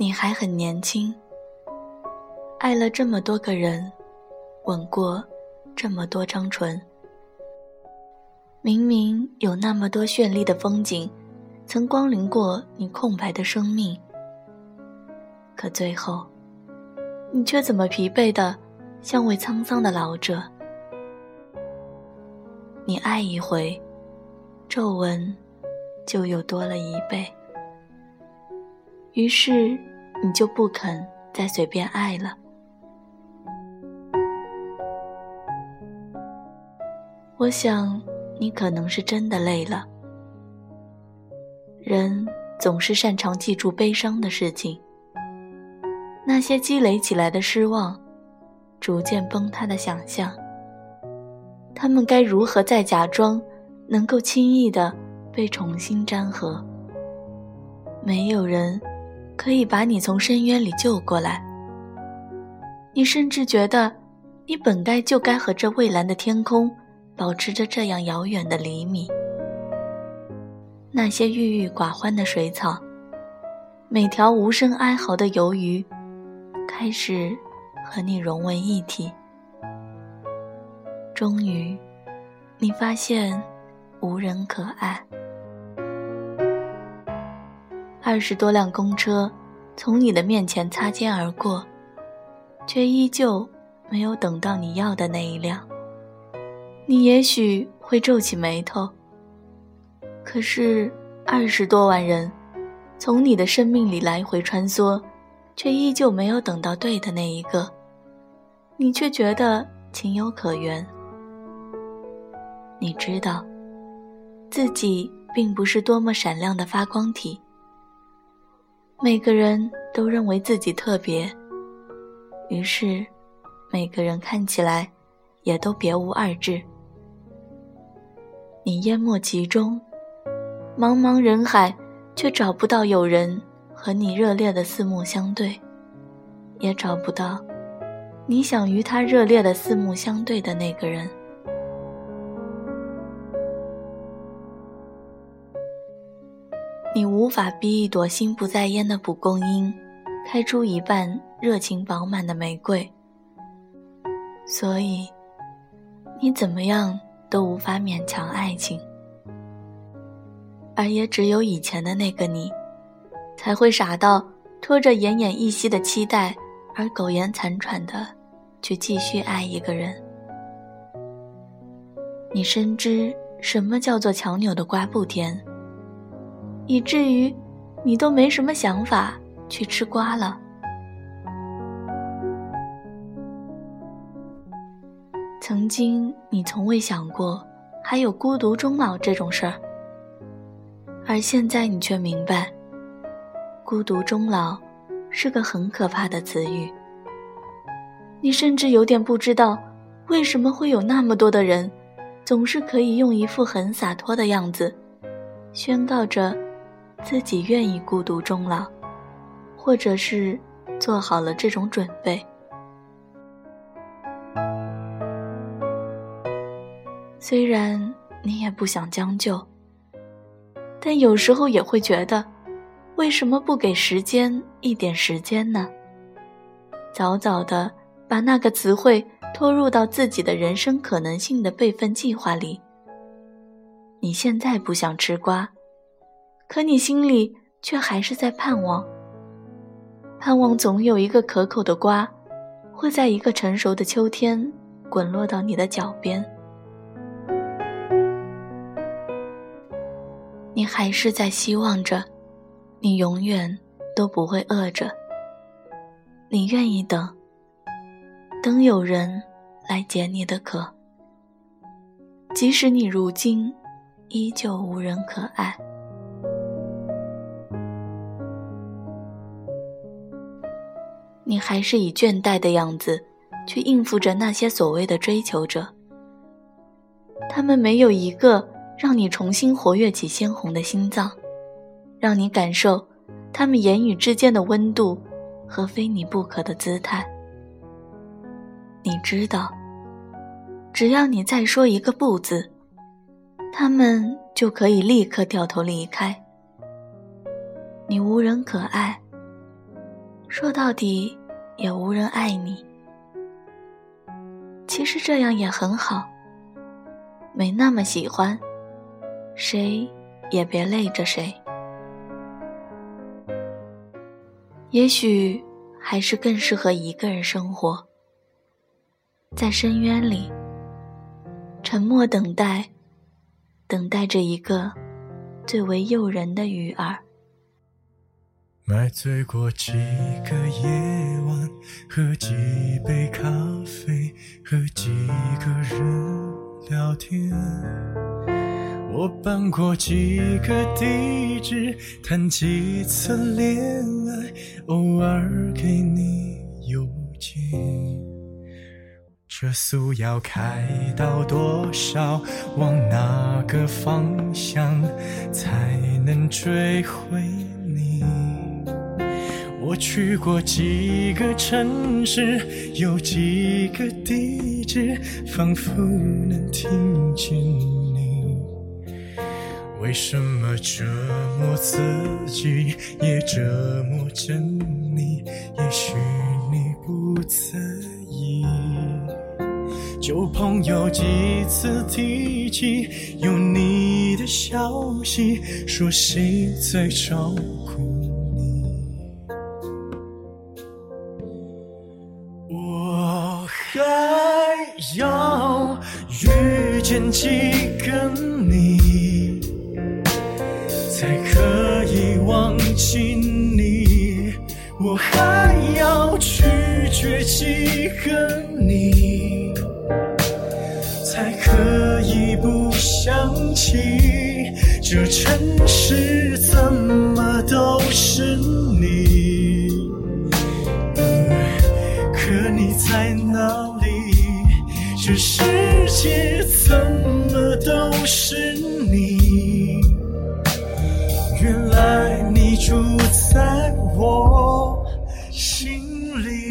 你还很年轻，爱了这么多个人，吻过这么多张唇。明明有那么多绚丽的风景，曾光临过你空白的生命，可最后，你却怎么疲惫的，像位沧桑的老者。你爱一回，皱纹就又多了一倍。于是，你就不肯再随便爱了。我想，你可能是真的累了。人总是擅长记住悲伤的事情，那些积累起来的失望，逐渐崩塌的想象。他们该如何再假装能够轻易的被重新粘合？没有人可以把你从深渊里救过来。你甚至觉得，你本该就该和这蔚蓝的天空保持着这样遥远的厘米。那些郁郁寡欢的水草，每条无声哀嚎的游鱼，开始和你融为一体。终于，你发现无人可爱。二十多辆公车从你的面前擦肩而过，却依旧没有等到你要的那一辆。你也许会皱起眉头，可是二十多万人从你的生命里来回穿梭，却依旧没有等到对的那一个，你却觉得情有可原。你知道，自己并不是多么闪亮的发光体。每个人都认为自己特别，于是，每个人看起来也都别无二致。你淹没其中，茫茫人海，却找不到有人和你热烈的四目相对，也找不到你想与他热烈的四目相对的那个人。你无法逼一朵心不在焉的蒲公英开出一半热情饱满的玫瑰，所以你怎么样都无法勉强爱情，而也只有以前的那个你，才会傻到拖着奄奄一息的期待而苟延残喘的去继续爱一个人。你深知什么叫做强扭的瓜不甜。以至于，你都没什么想法去吃瓜了。曾经，你从未想过还有孤独终老这种事儿，而现在你却明白，孤独终老是个很可怕的词语。你甚至有点不知道，为什么会有那么多的人，总是可以用一副很洒脱的样子，宣告着。自己愿意孤独终老，或者是做好了这种准备。虽然你也不想将就，但有时候也会觉得，为什么不给时间一点时间呢？早早的把那个词汇拖入到自己的人生可能性的备份计划里。你现在不想吃瓜。可你心里却还是在盼望，盼望总有一个可口的瓜，会在一个成熟的秋天滚落到你的脚边。你还是在希望着，你永远都不会饿着。你愿意等，等有人来解你的渴，即使你如今依旧无人可爱。你还是以倦怠的样子，去应付着那些所谓的追求者。他们没有一个让你重新活跃起鲜红的心脏，让你感受他们言语之间的温度和非你不可的姿态。你知道，只要你再说一个不字，他们就可以立刻掉头离开。你无人可爱。说到底也无人爱你。其实这样也很好，没那么喜欢，谁也别累着谁。也许还是更适合一个人生活，在深渊里，沉默等待，等待着一个最为诱人的鱼儿。买醉过几个夜晚，喝几杯咖啡，和几个人聊天。我搬过几个地址，谈几次恋爱，偶尔给你邮件。这速要开到多少？往哪个方向才能追回你？我去过几个城市，有几个地址，仿佛能听见你。为什么折磨自己，也折磨着你？也许你不在意。旧朋友几次提起有你的消息，说谁在照顾还要遇见几个你，才可以忘记你？我还要拒绝几个你，才可以不想起这城市在哪里？这世界怎么都是你？原来你住在我心里。